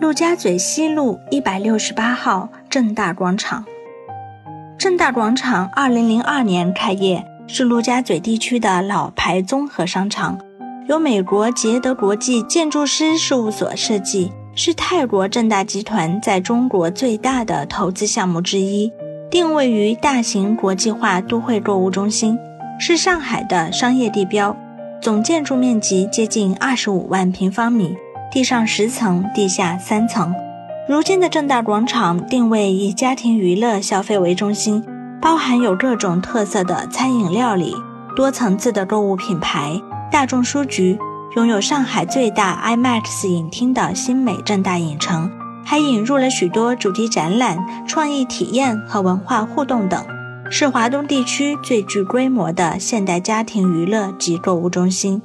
陆家嘴西路一百六十八号正大广场。正大广场二零零二年开业，是陆家嘴地区的老牌综合商场，由美国捷德国际建筑师事务所设计，是泰国正大集团在中国最大的投资项目之一，定位于大型国际化都会购物中心，是上海的商业地标，总建筑面积接近二十五万平方米。地上十层，地下三层。如今的正大广场定位以家庭娱乐消费为中心，包含有各种特色的餐饮料理、多层次的购物品牌、大众书局，拥有上海最大 IMAX 影厅的新美正大影城，还引入了许多主题展览、创意体验和文化互动等，是华东地区最具规模的现代家庭娱乐及购物中心。